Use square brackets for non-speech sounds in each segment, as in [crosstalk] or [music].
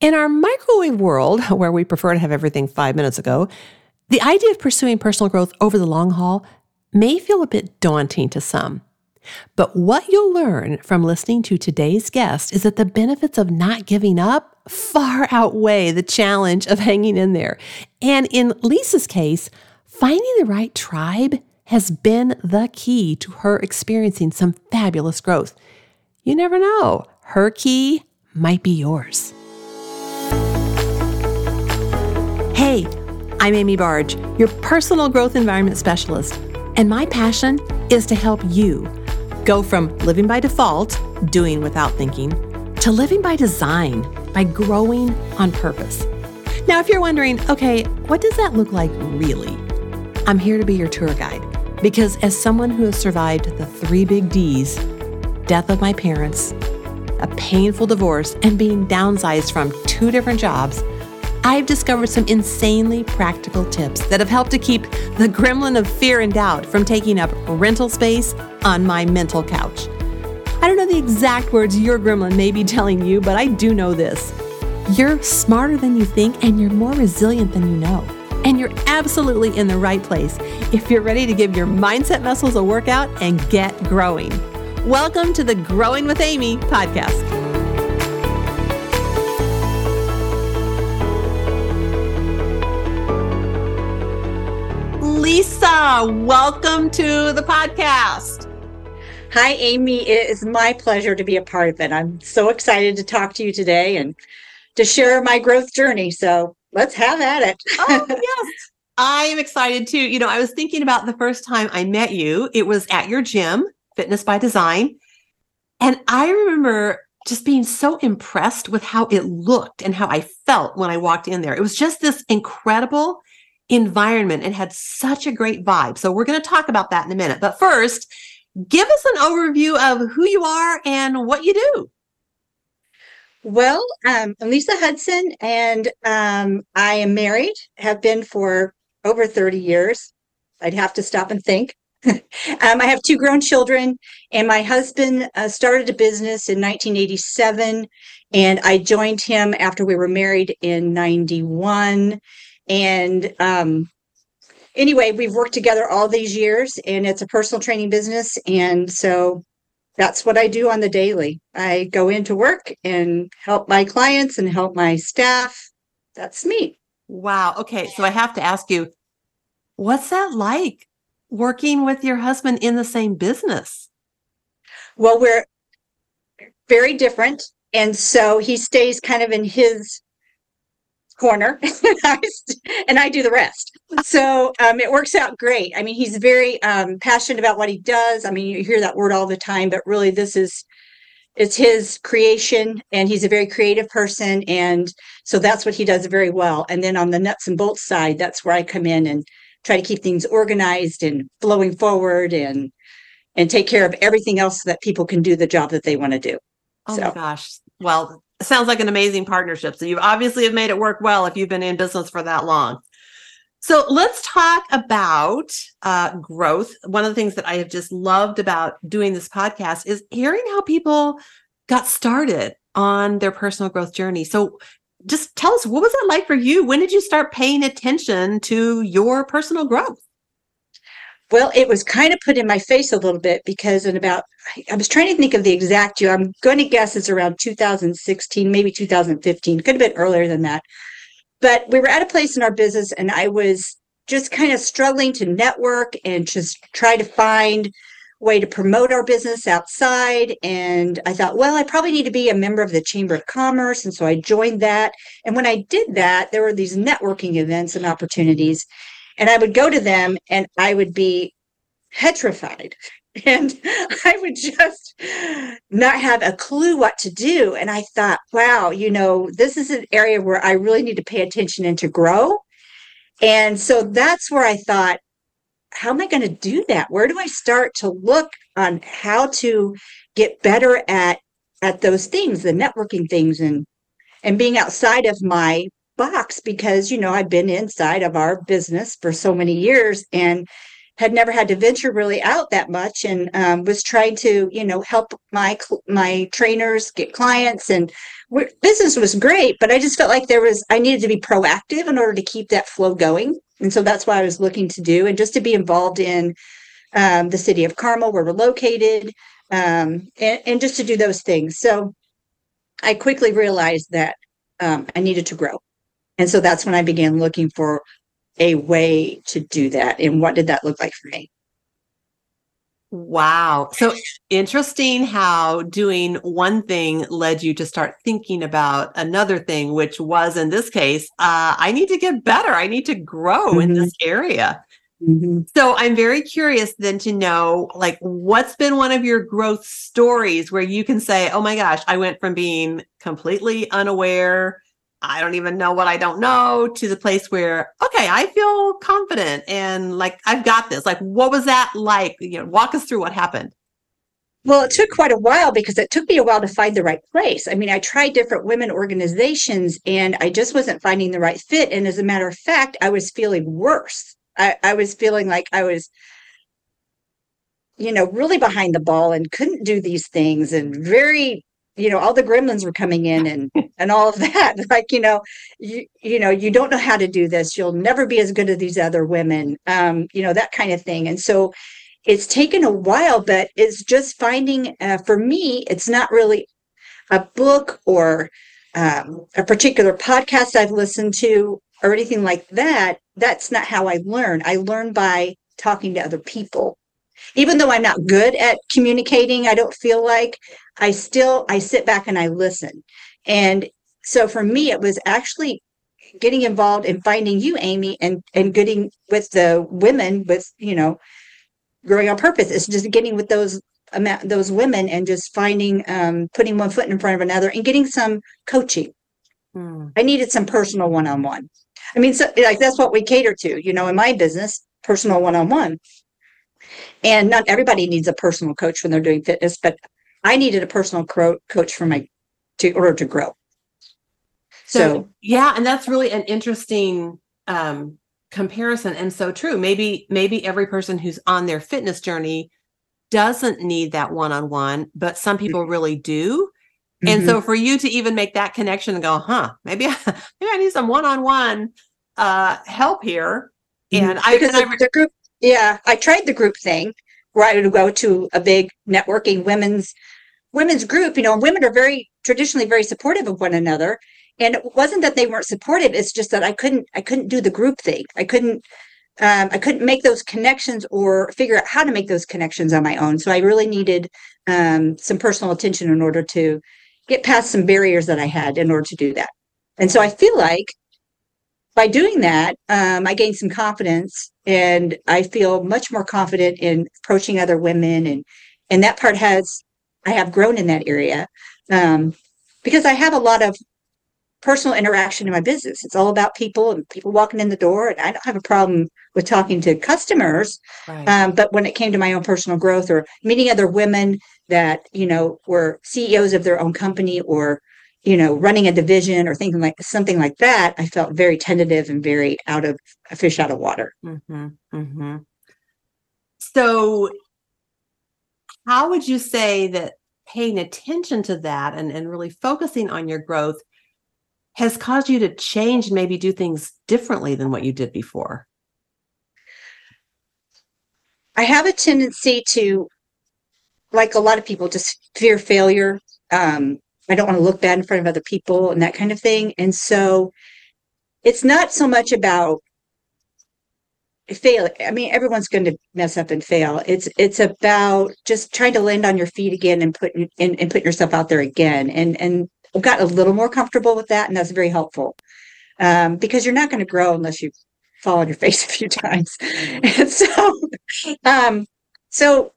In our microwave world, where we prefer to have everything five minutes ago, the idea of pursuing personal growth over the long haul may feel a bit daunting to some. But what you'll learn from listening to today's guest is that the benefits of not giving up far outweigh the challenge of hanging in there. And in Lisa's case, finding the right tribe has been the key to her experiencing some fabulous growth. You never know, her key might be yours. Hey, I'm Amy Barg, your personal growth environment specialist, and my passion is to help you go from living by default, doing without thinking, to living by design, by growing on purpose. Now, if you're wondering, okay, what does that look like really? I'm here to be your tour guide because, as someone who has survived the three big D's death of my parents, a painful divorce, and being downsized from two different jobs, I've discovered some insanely practical tips that have helped to keep the gremlin of fear and doubt from taking up rental space on my mental couch. I don't know the exact words your gremlin may be telling you, but I do know this. You're smarter than you think, and you're more resilient than you know. And you're absolutely in the right place if you're ready to give your mindset muscles a workout and get growing. Welcome to the Growing with Amy podcast. Welcome to the podcast. Hi, Amy. It is my pleasure to be a part of it. I'm so excited to talk to you today and to share my growth journey. So let's have at it. oh, [laughs] yes. I am excited too. You know, I was thinking about the first time I met you, it was at your gym, Fitness by Design. And I remember just being so impressed with how it looked and how I felt when I walked in there. It was just this incredible environment and had such a great vibe. So we're going to talk about that in a minute. But first, give us an overview of who you are and what you do. Well, um, I'm Lisa Hudson, and um, I am married, have been for over 30 years. I'd have to stop and think. [laughs] um, I have two grown children, and my husband uh, started a business in 1987, and I joined him after we were married in 91. And um, anyway, we've worked together all these years, and it's a personal training business. And so that's what I do on the daily. I go into work and help my clients and help my staff. That's me. Wow. Okay. So I have to ask you, what's that like working with your husband in the same business? Well, we're very different. And so he stays kind of in his corner [laughs] and I do the rest. So um, it works out great. I mean, he's very um, passionate about what he does. I mean, you hear that word all the time, but really, this is it's his creation, and he's a very creative person, and so that's what he does very well. And then on the nuts and bolts side, that's where I come in and try to keep things organized and flowing forward, and and take care of everything else so that people can do the job that they want to do. Oh so. my gosh! Well, sounds like an amazing partnership. So you obviously have made it work well if you've been in business for that long. So let's talk about uh, growth. One of the things that I have just loved about doing this podcast is hearing how people got started on their personal growth journey. So just tell us what was it like for you? When did you start paying attention to your personal growth? Well, it was kind of put in my face a little bit because in about, I was trying to think of the exact year. I'm going to guess it's around 2016, maybe 2015. Could have been earlier than that. But we were at a place in our business and I was just kind of struggling to network and just try to find a way to promote our business outside and i thought well i probably need to be a member of the chamber of commerce and so i joined that and when i did that there were these networking events and opportunities and I would go to them and I would be petrified. [laughs] And I would just not have a clue what to do. And I thought, wow, you know, this is an area where I really need to pay attention and to grow. And so that's where I thought, how am I going to do that? Where do I start to look on how to get better at at those things, the networking things and and being outside of my box because you know I've been inside of our business for so many years and had never had to venture really out that much and um, was trying to you know help my my trainers get clients and business was great but i just felt like there was i needed to be proactive in order to keep that flow going. And so that's what i was looking to do and just to be involved in um, the city of carmel where we're located um, and, and, just to do those things. So i quickly realized that um, i needed to grow and so that's when i began looking for a way to do that. And what did that look like for me? Wow. So interesting how doing one thing led you to start thinking about another thing, which was in this case, uh, I need to get better. I need to grow mm-hmm. in this area. Mm-hmm. So I'm very curious then to know like what's been one of your growth stories where you can say, oh my gosh, I went from being completely unaware I don't even know what I don't know to the place where, okay, I feel confident and like I've got this. Like, what was that like? You know, walk us through what happened. Well, it took quite a while because it took me a while to find the right place. I mean, I tried different women organizations and I just wasn't finding the right fit. And as a matter of fact, I was feeling worse. I, I was feeling like I was, you know, really behind the ball and couldn't do these things and very you know all the gremlins were coming in and [laughs] and all of that. [laughs] Like you know you you know you don't know how to do this. You'll never be as good as these other women. Um you know that kind of thing. And so it's taken a while but it's just finding uh, for me it's not really a book or um, a particular podcast i've listened to or anything like that. That's not how i learn. I learn by talking to other people even though i'm not good at communicating i don't feel like I still I sit back and I listen. And so for me it was actually getting involved in finding you Amy and and getting with the women with, you know, growing on purpose. It's just getting with those amount those women and just finding um putting one foot in front of another and getting some coaching. Hmm. I needed some personal one-on-one. I mean, so like that's what we cater to, you know, in my business, personal one-on-one. And not everybody needs a personal coach when they're doing fitness, but I needed a personal cro- coach for my to order to grow. So, so, yeah, and that's really an interesting um, comparison and so true. Maybe maybe every person who's on their fitness journey doesn't need that one-on-one, but some people mm-hmm. really do. Mm-hmm. And so for you to even make that connection and go, huh, maybe I, [laughs] maybe I need some one-on-one uh, help here. Mm-hmm. And I because the, the group, yeah, I tried the group thing where I would go to a big networking women's women's group, you know, women are very traditionally very supportive of one another. And it wasn't that they weren't supportive, it's just that I couldn't I couldn't do the group thing. I couldn't um, I couldn't make those connections or figure out how to make those connections on my own. So I really needed um, some personal attention in order to get past some barriers that I had in order to do that. And so I feel like by doing that, um, I gained some confidence and I feel much more confident in approaching other women and and that part has I have grown in that area um, because I have a lot of personal interaction in my business. It's all about people and people walking in the door, and I don't have a problem with talking to customers. Right. Um, but when it came to my own personal growth or meeting other women that you know were CEOs of their own company or you know running a division or thinking like something like that, I felt very tentative and very out of a fish out of water. Mm-hmm. Mm-hmm. So how would you say that paying attention to that and, and really focusing on your growth has caused you to change, maybe do things differently than what you did before? I have a tendency to, like a lot of people, just fear failure. Um, I don't want to look bad in front of other people and that kind of thing. And so it's not so much about fail i mean everyone's going to mess up and fail. It's it's about just trying to land on your feet again and put and, and put yourself out there again. And and i've got a little more comfortable with that and that's very helpful. Um, because you're not going to grow unless you fall on your [laughs] face a few times. And so um so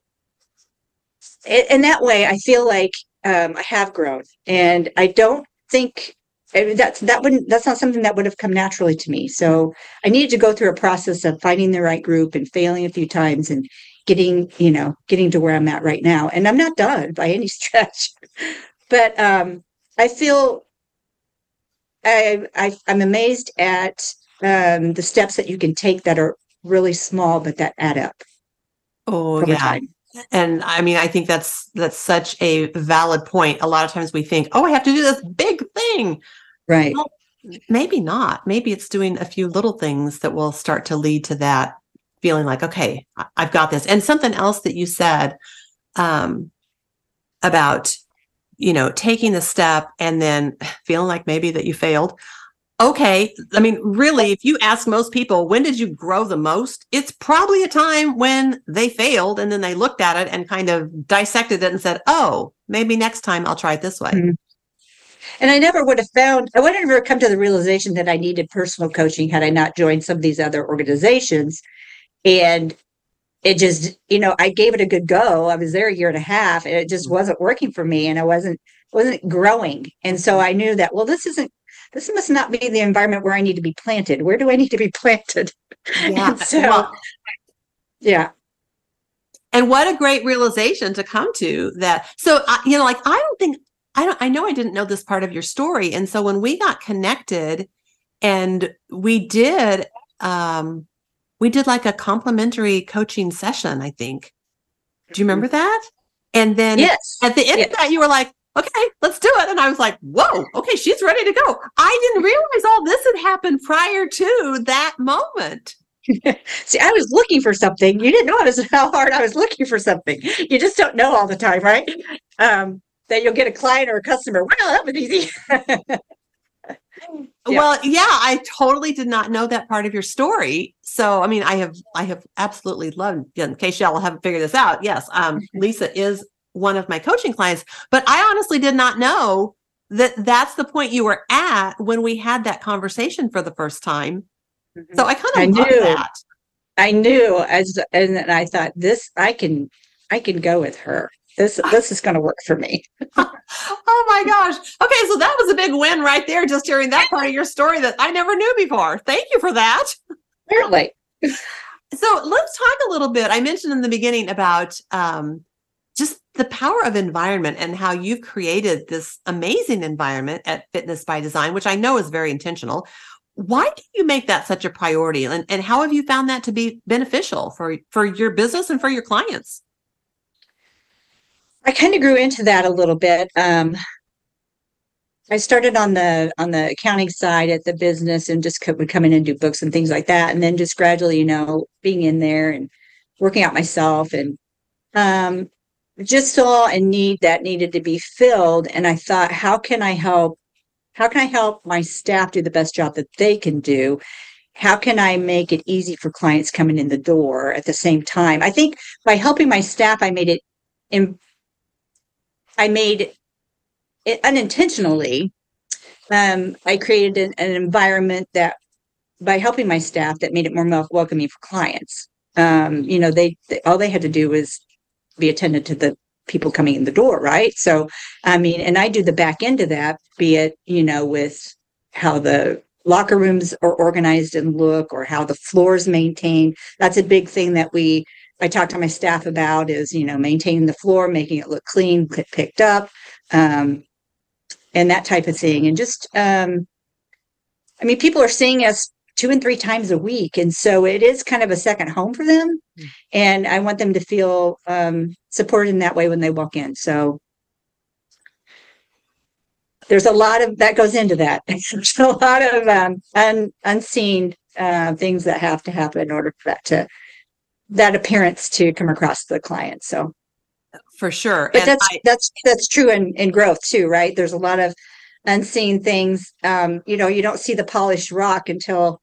in that way i feel like um, i have grown and i don't think that's that wouldn't that's not something that would have come naturally to me so i needed to go through a process of finding the right group and failing a few times and getting you know getting to where i'm at right now and i'm not done by any [laughs] stretch but um i feel i, I i'm amazed at um the steps that you can take that are really small but that add up Oh yeah. Time. And I mean, I think that's that's such a valid point. A lot of times we think, "Oh, I have to do this big thing." Right. Well, maybe not. Maybe it's doing a few little things that will start to lead to that feeling like, "Okay, I've got this." And something else that you said um, about you know taking the step and then feeling like maybe that you failed okay i mean really if you ask most people when did you grow the most? It's probably a time when they failed and then they looked at it and kind of dissected it and said oh maybe next time i'll try it this way. Mm-hmm. and i never would have found i would have never come to the realization that i needed personal coaching had i not joined some of these other organizations. And it just you know i gave it a good go. I was there a year and a half and it just mm-hmm. wasn't working for me and i wasn't wasn't growing. And so i knew that well this isn't this must not be the environment where i need to be planted where do i need to be [laughs] planted yeah so well, yeah and what a great realization to come to that so you know like i don't think i don't i know i didn't know this part of your story and so when we got connected and we did um we did like a complimentary coaching session, I think. Do you remember mm-hmm. that? And then yes. at the end yes. of that, you were like, okay, let's do it. And I was like, whoa, okay, she's ready to go. I didn't [laughs] realize all this had happened prior to that moment. [laughs] See, I was looking for something. You didn't notice [laughs] how hard I was looking for something. You just don't know all the time, right? Um, that you'll get a client or a customer. Well, that was easy. Yeah. Well, yeah, I totally did not know that part of your story. So, I mean, I have, I have absolutely loved. In case y'all haven't figured this out, yes, um. Lisa is one of my coaching clients, but I honestly did not know that that's the point you were at when we had that conversation for the first time. Mm-hmm. So I kind of knew that. I knew as, and I thought this, I can, I can go with her this this is going to work for me. [laughs] oh my gosh. Okay, so that was a big win right there just hearing that part of your story that I never knew before. Thank you for that. Certainly. so let's talk a little bit. I mentioned in the beginning about um, just the power of environment and how you've created this amazing environment at Fitness by Design, which I know is very intentional. Why do you make that such a priority? And, and how have you found that to be beneficial for, for your business and for your clients? I kind of grew into that a little bit. Um, I started on the on the accounting side at the business and just would come in and do books and things like that, and then just gradually, you know, being in there and working out myself and um, just saw a need that needed to be filled. And I thought, how can I help? How can I help my staff do the best job that they can do? How can I make it easy for clients coming in the door at the same time? I think by helping my staff, I made it in, I made it unintentionally. Um, I created an, an, environment that, by helping my staff, that made it more welcoming for clients. Um, you know, they, they all they had to do was be attended to the people coming in the door, right? So, I mean, and I do the back end of that, be it you know with how the locker rooms are organized and look, or how the floors maintained. That's a big thing that we I talk to my staff about is, you know, maintaining the floor, making it look clean, picked up, um, and that type of thing. And just, um, I mean, people are seeing us two and three times a week. And so it is kind of a second home for them. Mm. And I want them to feel um, supported in that way when they walk in. So there's a lot of that goes into that. [laughs] there's a lot of um, un, unseen uh, things that have to happen in order for that to that appearance to come across the client. So for sure. But and that's I, that's that's true in, in growth too, right? There's a lot of unseen things. Um, you know, you don't see the polished rock until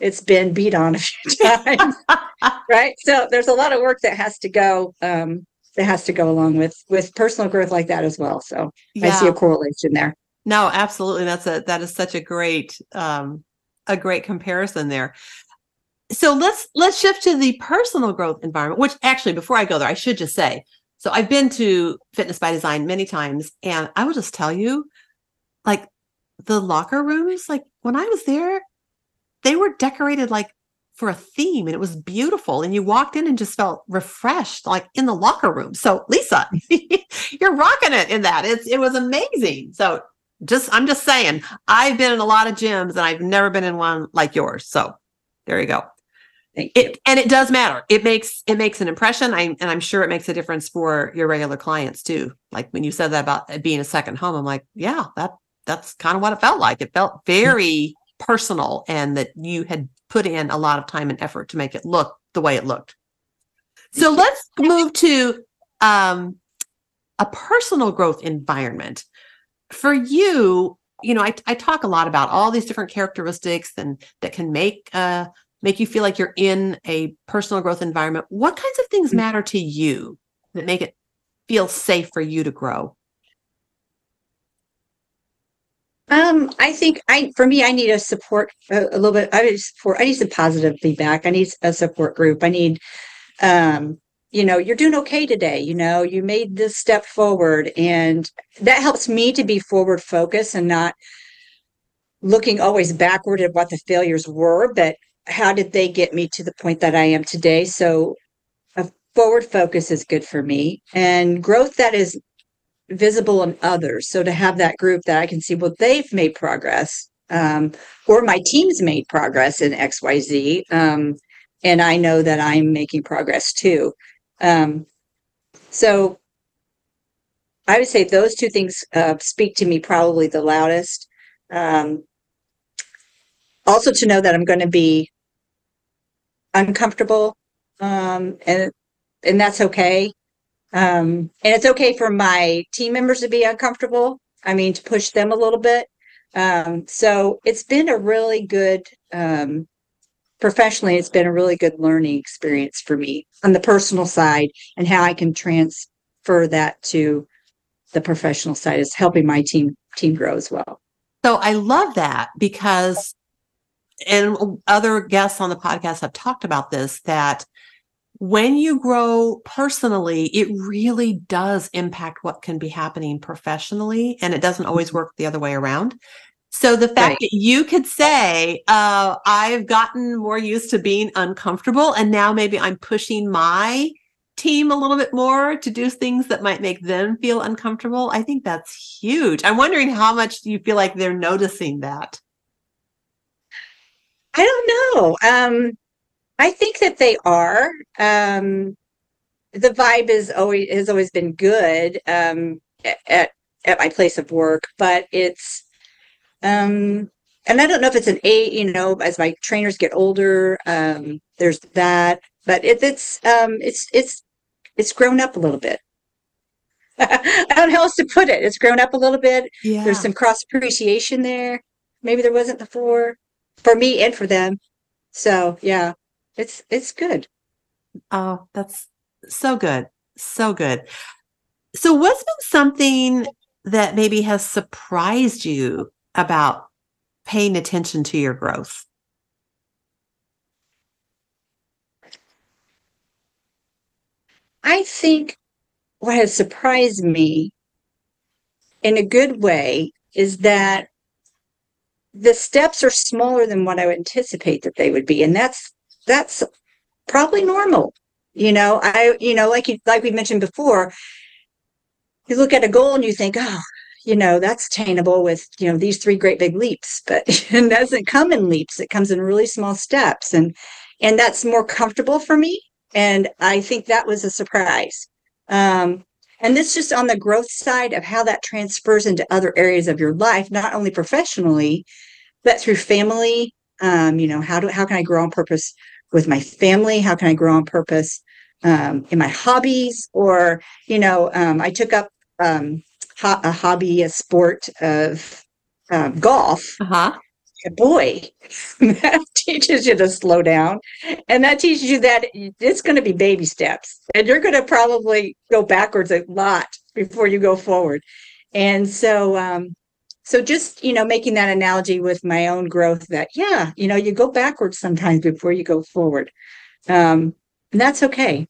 it's been beat on a few [laughs] times. [laughs] right. So there's a lot of work that has to go um that has to go along with with personal growth like that as well. So yeah. I see a correlation there. No, absolutely. That's a that is such a great um a great comparison there so let's let's shift to the personal growth environment which actually before i go there i should just say so i've been to fitness by design many times and i will just tell you like the locker rooms like when i was there they were decorated like for a theme and it was beautiful and you walked in and just felt refreshed like in the locker room so lisa [laughs] you're rocking it in that it's it was amazing so just i'm just saying i've been in a lot of gyms and i've never been in one like yours so there you go you. It, and it does matter. It makes it makes an impression. I and I'm sure it makes a difference for your regular clients too. Like when you said that about uh, being a second home, I'm like, yeah, that that's kind of what it felt like. It felt very personal, and that you had put in a lot of time and effort to make it look the way it looked. So let's move to um, a personal growth environment for you. You know, I, I talk a lot about all these different characteristics and that can make uh, make you feel like you're in a personal growth environment. What kinds of things Mm. matter to you that make it feel safe for you to grow? Um, I think I, for me, I need a support a, a little bit. I need support. I need some positive feedback. I need a support group. I need, um, you know, you're doing okay today. You know, you made this step forward, and that helps me to be forward focused and not looking always backward at what the failures were, but how did they get me to the point that I am today? So, a forward focus is good for me, and growth that is visible in others. So to have that group that I can see, well, they've made progress, um, or my team's made progress in X, Y, Z, um, and I know that I'm making progress too. Um, so I would say those two things uh, speak to me probably the loudest. Um, also, to know that I'm going to be uncomfortable, um, and and that's okay. Um, and it's okay for my team members to be uncomfortable. I mean, to push them a little bit. Um, so it's been a really good, um, professionally, it's been a really good learning experience for me on the personal side and how I can transfer that to the professional side is helping my team team grow as well. So I love that because, and other guests on the podcast have talked about this that when you grow personally, it really does impact what can be happening professionally, and it doesn't always work the other way around. So the fact Right. that you could say, uh, I've gotten more used to being uncomfortable, and now maybe I'm pushing my team a little bit more to do things that might make them feel uncomfortable. I think that's huge. I'm wondering how much do you feel like they're noticing that? I don't know. Um, I think that they are. Um, the vibe is always has always been good um, at at my place of work, but it's um, and I don't know if it's an eight. You know, as my trainers get older, um, there's that. But it, it's um, it's it's it's grown up a little bit. [laughs] I don't know how else to put it. It's grown up a little bit. Yeah. There's some cross appreciation there. Maybe there wasn't before for me and for them. So yeah, it's it's good. Oh, that's so good. So good. So, what's been something that maybe has surprised you about paying attention to your growth? I think what has surprised me in a good way is that the steps are smaller than what I would anticipate that they would be, and that's that's probably normal. You know, I you know like you like we mentioned before, you look at a goal and you think, oh, you know, that's attainable with you know these three great big leaps, [laughs] but it doesn't come in leaps. It comes in really small steps, and and that's more comfortable for me. And I think that was a surprise. Um, and this just on the growth side of how that transfers into other areas of your life, not only professionally, but through family. Um, you know, how do how can I grow on purpose with my family? How can I grow on purpose um, in my hobbies? Or you know, um, I took up um, ho- a hobby, a sport of um, golf. Uh huh. Boy, [laughs] that teaches you to slow down, and that teaches you that it's going to be baby steps, and you're going to probably go backwards a lot before you go forward. And so, um, so just you know, making that analogy with my own growth, that yeah, you know, you go backwards sometimes before you go forward, um, and that's okay.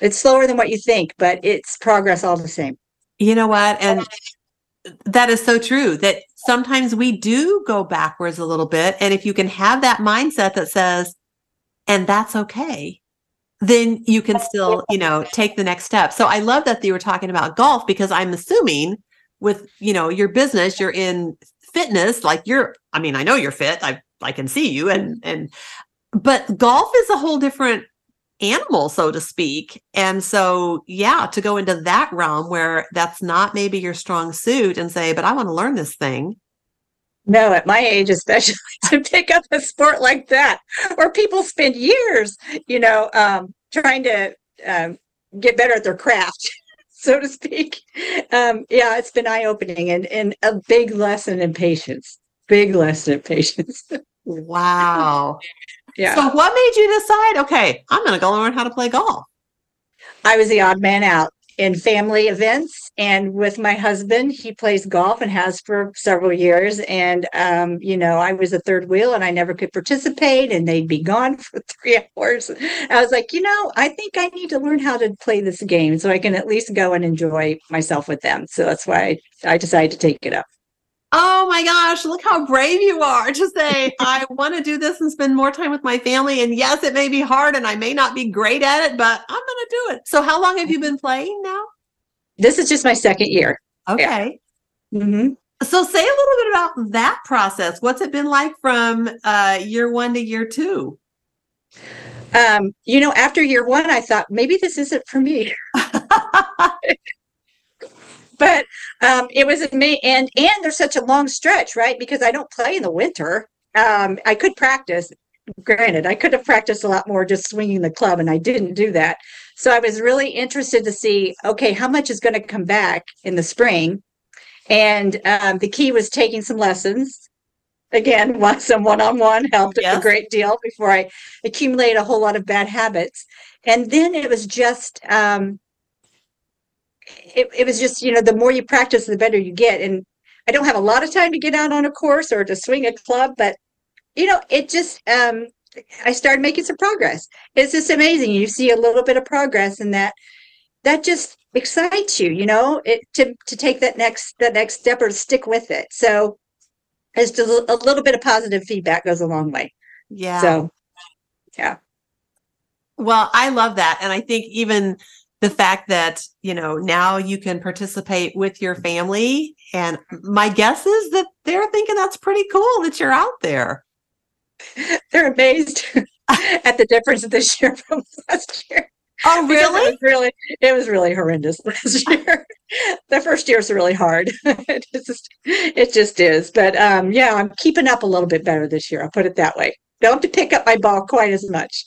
It's slower than what you think, but it's progress all the same. You know what? And that is so true that sometimes we do go backwards a little bit. And if you can have that mindset that says, and that's okay, then you can still, you know, take the next step. So I love that you were talking about golf because I'm assuming with, you know, your business, you're in fitness, like you're, I mean, I know you're fit. I I can see you and and but golf is a whole different animal, so to speak. And so, yeah, to go into that realm where that's not maybe your strong suit and say, but I want to learn this thing. No, at my age, especially [laughs] to pick up a sport like that, where people spend years, you know, um, trying to um, get better at their craft, [laughs] [laughs] so to speak. Um, yeah, it's been eye opening and, and a big lesson in patience. Big lesson in patience. [laughs] wow. Yeah. So, what made you decide, okay, I'm going to go learn how to play golf? I was the odd man out in family events and with my husband he plays golf and has for several years and um, you know i was a third wheel and i never could participate and they'd be gone [laughs] for three hours. I was like you know i think i need to learn how to play this game so i can at least go and enjoy myself with them. So that's why i decided to take it up Oh my gosh, look how brave you are to say, [laughs] I want to do this and spend more time with my family. And yes, it may be hard and I may not be great at it, but I'm going to do it. So, how long have you been playing now? This is just my second year. Okay. Yeah. Mm-hmm. So, say a little bit about that process. What's it been like from uh, year one to year two? Um, you know, after year one, I thought maybe this isn't for me. [laughs] but um, it was me and and there's such a long stretch right? Because i don't play in the winter. Um, i could practice. Granted i could have practiced a lot more just swinging the club and i didn't do that. So i was really interested to see okay how much is going to come back in the spring? And um, the key was taking some lessons. Again [laughs] once some one-on-one helped yes. a great deal before i accumulated a whole lot of bad habits. And then it was just um, it, it was just you know the more you practice the better you get. And i don't have a lot of time to get out on a course or to swing a club but you know it just um i started making some progress. It's just amazing. You see a little bit of progress and that that just excites you you know it to to take that next that next step or stick with it. So it's just a little bit of positive feedback goes a long way. Yeah. So yeah. Well i love that. And i think even the fact that you know now you can participate with your family. And my guess is that they're thinking that's pretty cool that you're out there. [laughs] They're amazed [laughs] at the difference this year [laughs] from last year. Oh really it was really it was really horrendous last year. The first year is really hard. It just it just is. But um yeah i'm keeping up a little bit better this year. I'll put it that way. Don't have to pick up my ball quite as much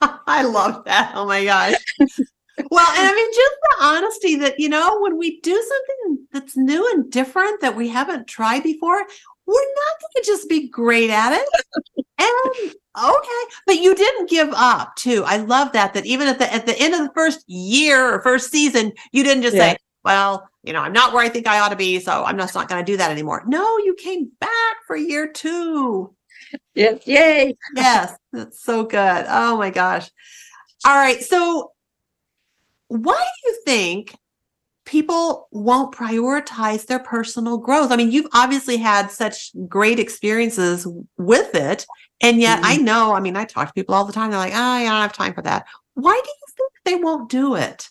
[laughs] I love that. Oh my gosh. well, and I mean, just the honesty that, you know, when we do something that's new and different that we haven't tried before, we're not going to just be great at it. and okay, but you didn't give up too. I love that. That even at the at the end of the first year or first season, you didn't just yeah. say, "Well, you know, I'm not where I think I ought to be, so I'm just not going to do that anymore." No, you came back for year two. Yes. Yay. yes. That's so good. Oh my gosh. All right. So, why do you think people won't prioritize their personal growth? I mean, you've obviously had such great experiences with it. And yet, mm-hmm. I know, I mean, I talk to people all the time. They're like, oh, I don't have time for that. Why do you think they won't do it?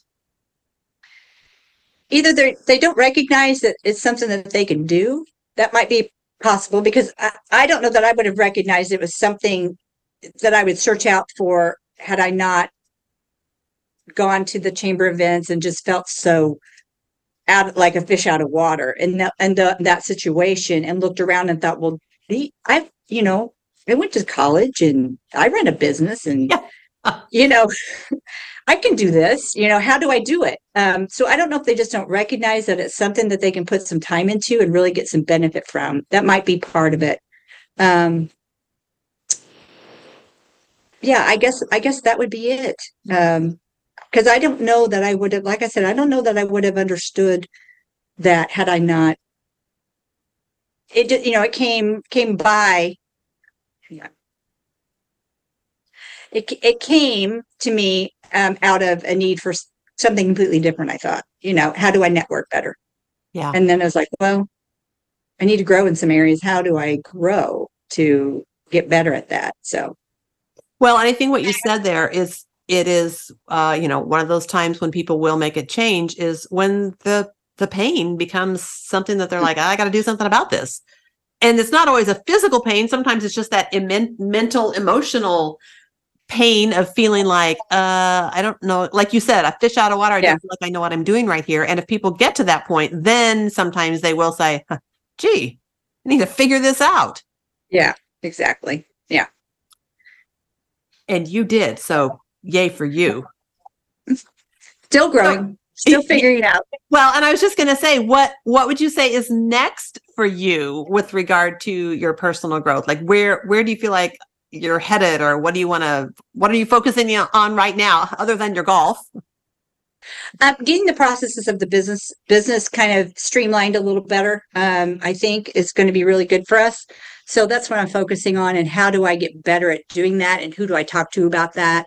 Either they they don't recognize that it's something that they can do. That might be possible because I, I don't know that I would have recognized it was something that I would search out for had I not gone to the chamber events and just felt so out like a fish out of water in that and the, that situation and looked around and thought, well, the I you know I went to college and I ran a business and yeah. You know [laughs] I can do this. You know, how do I do it? Um, so I don't know if they just don't recognize that it's something that they can put some time into and really get some benefit from. That might be part of it. Um, yeah, I guess I guess that would be it. Um, because I don't know that I would have, like I said, I don't know that I would have understood that had I not. It you know it came came by. Yeah. It it came to me um, out of a need for something completely different. I thought, you know, how do I network better? Yeah. And then I was like, well, I need to grow in some areas. How do I grow to get better at that? So, well, and I think what you said there is it is, uh, you know, one of those times when people will make a change is when the the pain becomes something that they're like, I got to do something about this. and it's not always a physical pain. Sometimes it's just that Im- mental, emotional pain of feeling like, uh, I don't know, like you said, a fish out of water. I yeah. don't feel like I know what I'm doing right here. And if people get to that point, then sometimes they will say, huh, gee, I need to figure this out. Yeah, exactly. Yeah. And you did. So yay for you. [laughs] Still growing. So, still figuring it out. [laughs] Well, and I was just going to say, what what would you say is next for you with regard to your personal growth? Like, where where do you feel like you're headed, or what do you want to? What are you focusing on right now, other than your golf? Um, getting the processes of the business business kind of streamlined a little better, um, I think, is going to be really good for us. So that's what I'm focusing on, and how do I get better at doing that, and who do I talk to about that?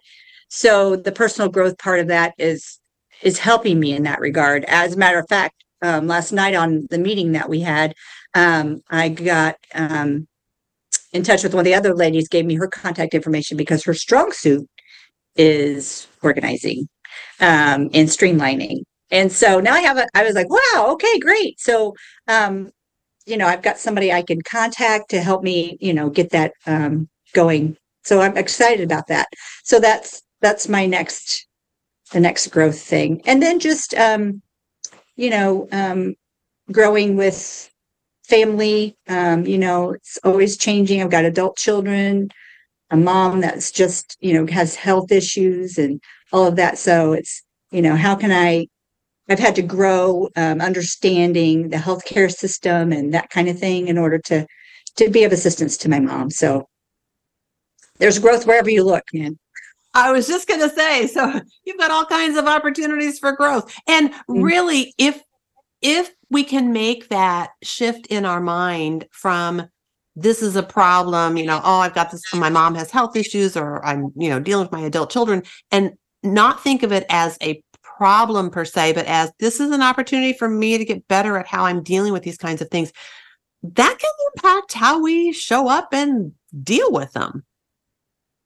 So the personal growth part of that is is helping me in that regard. As a matter of fact, um, last night on the meeting that we had, um, I got um, in touch with one of the other ladies, gave me her contact information because her strong suit is organizing um, and streamlining. And so now I have a, I was like, wow, okay, great. So, um, you know, I've got somebody I can contact to help me, you know, get that um, going. So I'm excited about that. So that's, that's my next, the next growth thing. And then just, um, you know, um, growing with family. Um, you know, it's always changing. I've got adult children, a mom that's just, you know, has health issues and all of that. So it's, you know, how can I, I've had to grow um, understanding the healthcare system and that kind of thing in order to, to be of assistance to my mom. So there's growth wherever you look, man. I was just going to say, so [laughs] you've got all kinds of opportunities for growth. And mm. really, if if we can make that shift in our mind from this is a problem, you know, oh, I've got this, my mom has health issues, or I'm, you know, dealing with my adult children, and not think of it as a problem per se, but as this is an opportunity for me to get better at how I'm dealing with these kinds of things, that can impact how we show up and deal with them.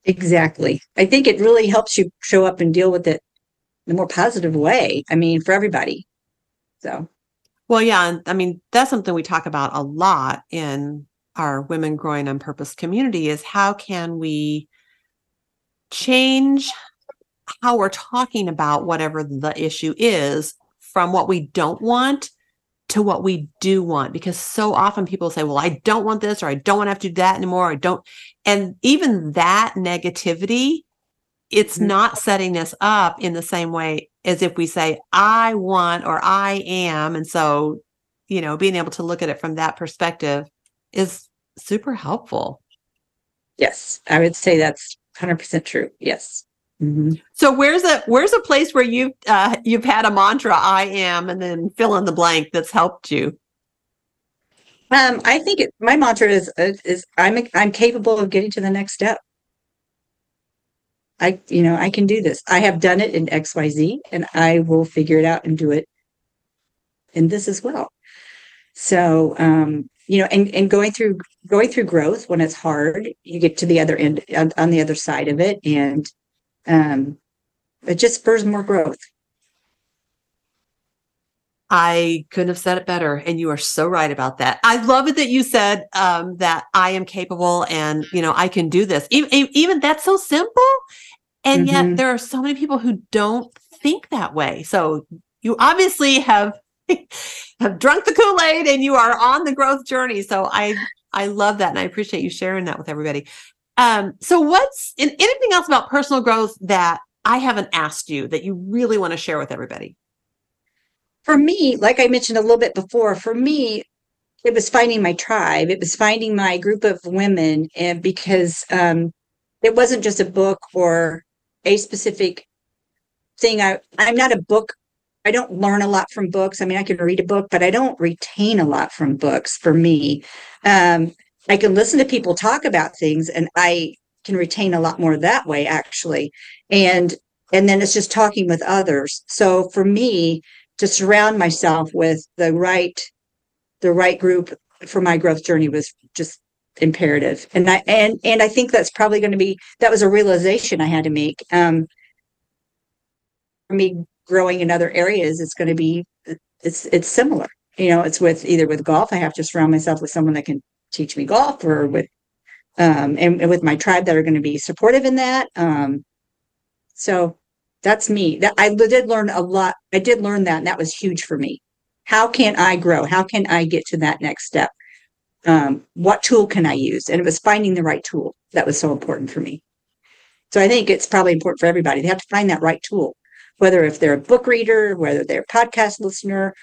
Exactly. I think it really helps you show up and deal with it in a more positive way. I mean, for everybody. So well, yeah. I mean, that's something we talk about a lot in our Women Growing on Purpose community is how can we change how we're talking about whatever the issue is from what we don't want to what we do want because so often people say well i don't want this or i don't want to have to do that anymore i don't and even that negativity it's mm-hmm. not setting us up in the same way as if we say, I want or I am. And so, you know, being able to look at it from that perspective is super helpful. Yes, I would say that's 100% true. Yes. Mm-hmm. So where's a where's a place where you've uh, you've had a mantra I am and then fill in the blank that's helped you? Um, I think it, my mantra is is I'm I'm capable of getting to the next step. I, you know, I can do this. I have done it in XYZ and I will figure it out and do it in this as well. So, um, you know, and, and going through, going through growth when it's hard, you get to the other end on, on the other side of it. And, um, it just spurs more growth. I couldn't have said it better. And you are so right about that. I love it that you said um, that I am capable and, you know, I can do this. Even, even that's so simple. And mm-hmm. yet there are so many people who don't think that way. So you obviously have [laughs] have drunk the Kool-Aid and you are on the growth journey. So I I love that and I appreciate you sharing that with everybody. Um, so what's in, anything else about personal growth that I haven't asked you that you really want to share with everybody? for me, like I mentioned a little bit before, for me, it was finding my tribe. It was finding my group of women, and because um, it wasn't just a book or a specific thing. I I'm not a book. I don't learn a lot from books. I mean, I can read a book, but I don't retain a lot from books. For me, um, I can listen to people talk about things, and I can retain a lot more that way, actually. And and then it's just talking with others. So for me, to surround myself with the right the right group for my growth journey was just imperative and i and and i think that's probably going to be that was a realization i had to make um for me growing in other areas it's going to be it's it's similar you know it's with either with golf i have to surround myself with someone that can teach me golf or with um, and, and with my tribe that are going to be supportive in that. Um, so that's me. That I did learn a lot. I did learn that, and that was huge for me. How can I grow? How can I get to that next step? Um, what tool can I use? And it was finding the right tool that was so important for me. So I think it's probably important for everybody. They have to find that right tool, whether if they're a book reader, whether they're a podcast listener,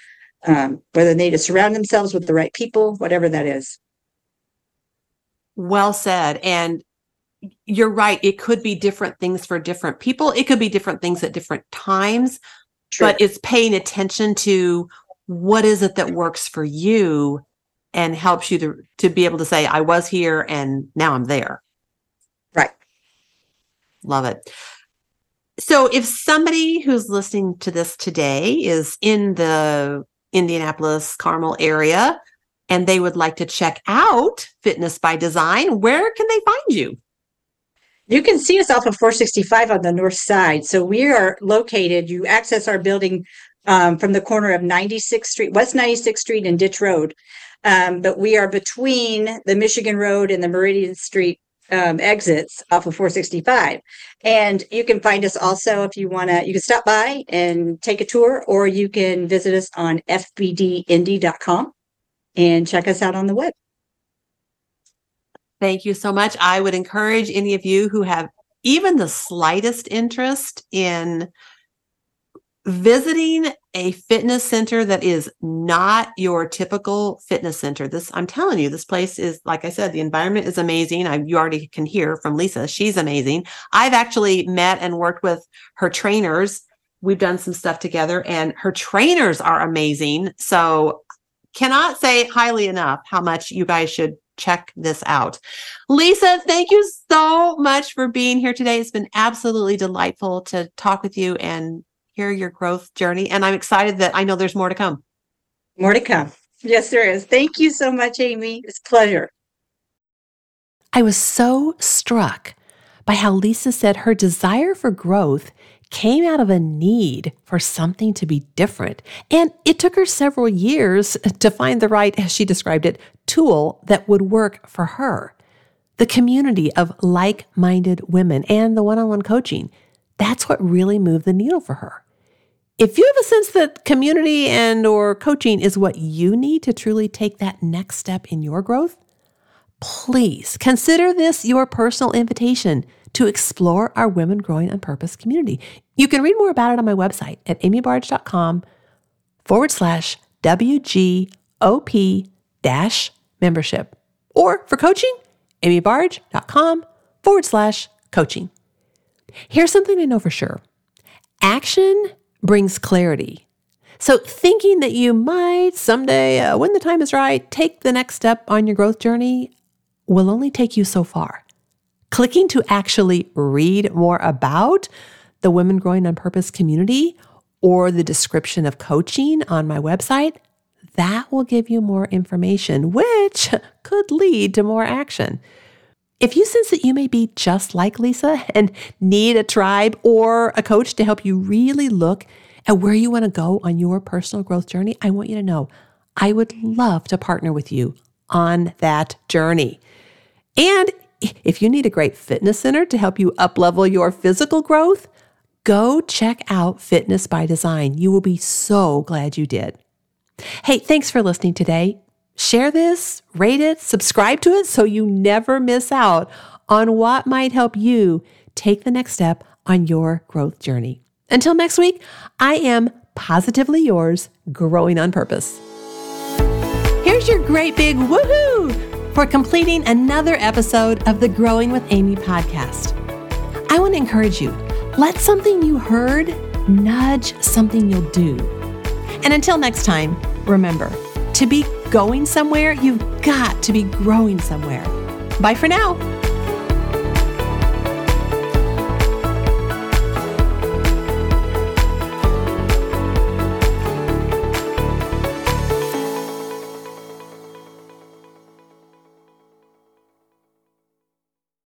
um, whether they need to surround themselves with the right people, whatever that is. Well said. And you're right. It could be different things for different people. It could be different things at different times, True. but it's paying attention to what is it that works for you and helps you to, to be able to say, I was here and now I'm there. Right. Love it. So if somebody who's listening to this today is in the Indianapolis Carmel area and they would like to check out Fitness by Design, where can they find you? You can see us off of 465 on the north side. So we are located, you access our building um, from the corner of 96th Street, West 96th Street and Ditch Road. Um, but we are between the Michigan Road and the Meridian Street um, exits off of 465. And you can find us also if you want to, you can stop by and take a tour, or you can visit us on fbdindy.com and check us out on the web. Thank you so much. I would encourage any of you who have even the slightest interest in visiting a fitness center that is not your typical fitness center. This, I'm telling you, this place is, like I said, the environment is amazing. I, you already can hear from Lisa. She's amazing. I've actually met and worked with her trainers. We've done some stuff together and her trainers are amazing. So cannot say highly enough how much you guys should check this out. Lisa, thank you so much for being here today. It's been absolutely delightful to talk with you and hear your growth journey. And I'm excited that I know there's more to come. More to come. Yes, there is. Thank you so much, Amy. It's a pleasure. I was so struck by how Lisa said her desire for growth came out of a need for something to be different. And it took her several years to find the right, as she described it, tool that would work for her. The community of like minded women and the one on one coaching, that's what really moved the needle for her. If you have a sense that community and or coaching is what you need to truly take that next step in your growth, please consider this your personal invitation to explore our Women Growing on Purpose community. You can read more about it on my website at amybarg.com forward slash WGOP dash membership. Or for coaching, amybarg.com forward slash coaching. Here's something I know for sure action brings clarity. So, thinking that you might someday, uh, when the time is right, take the next step on your growth journey will only take you so far. Clicking to actually read more about the Women Growing on Purpose community or the description of coaching on my website, that will give you more information, which could lead to more action. If you sense that you may be just like Lisa and need a tribe or a coach to help you really look at where you want to go on your personal growth journey, I want you to know I would love to partner with you on that journey. And if you need a great fitness center to help you uplevel your physical growth, go check out Fitness by Design. You will be so glad you did. Hey, thanks for listening today. Share this, rate it, subscribe to it so you never miss out on what might help you take the next step on your growth journey. Until next week, I am positively yours, growing on purpose. Here's your great big woohoo for completing another episode of the Growing with Amy podcast. I want to encourage you let something you heard nudge something you'll do. And until next time, remember to be going somewhere, you've got to be growing somewhere. Bye for now.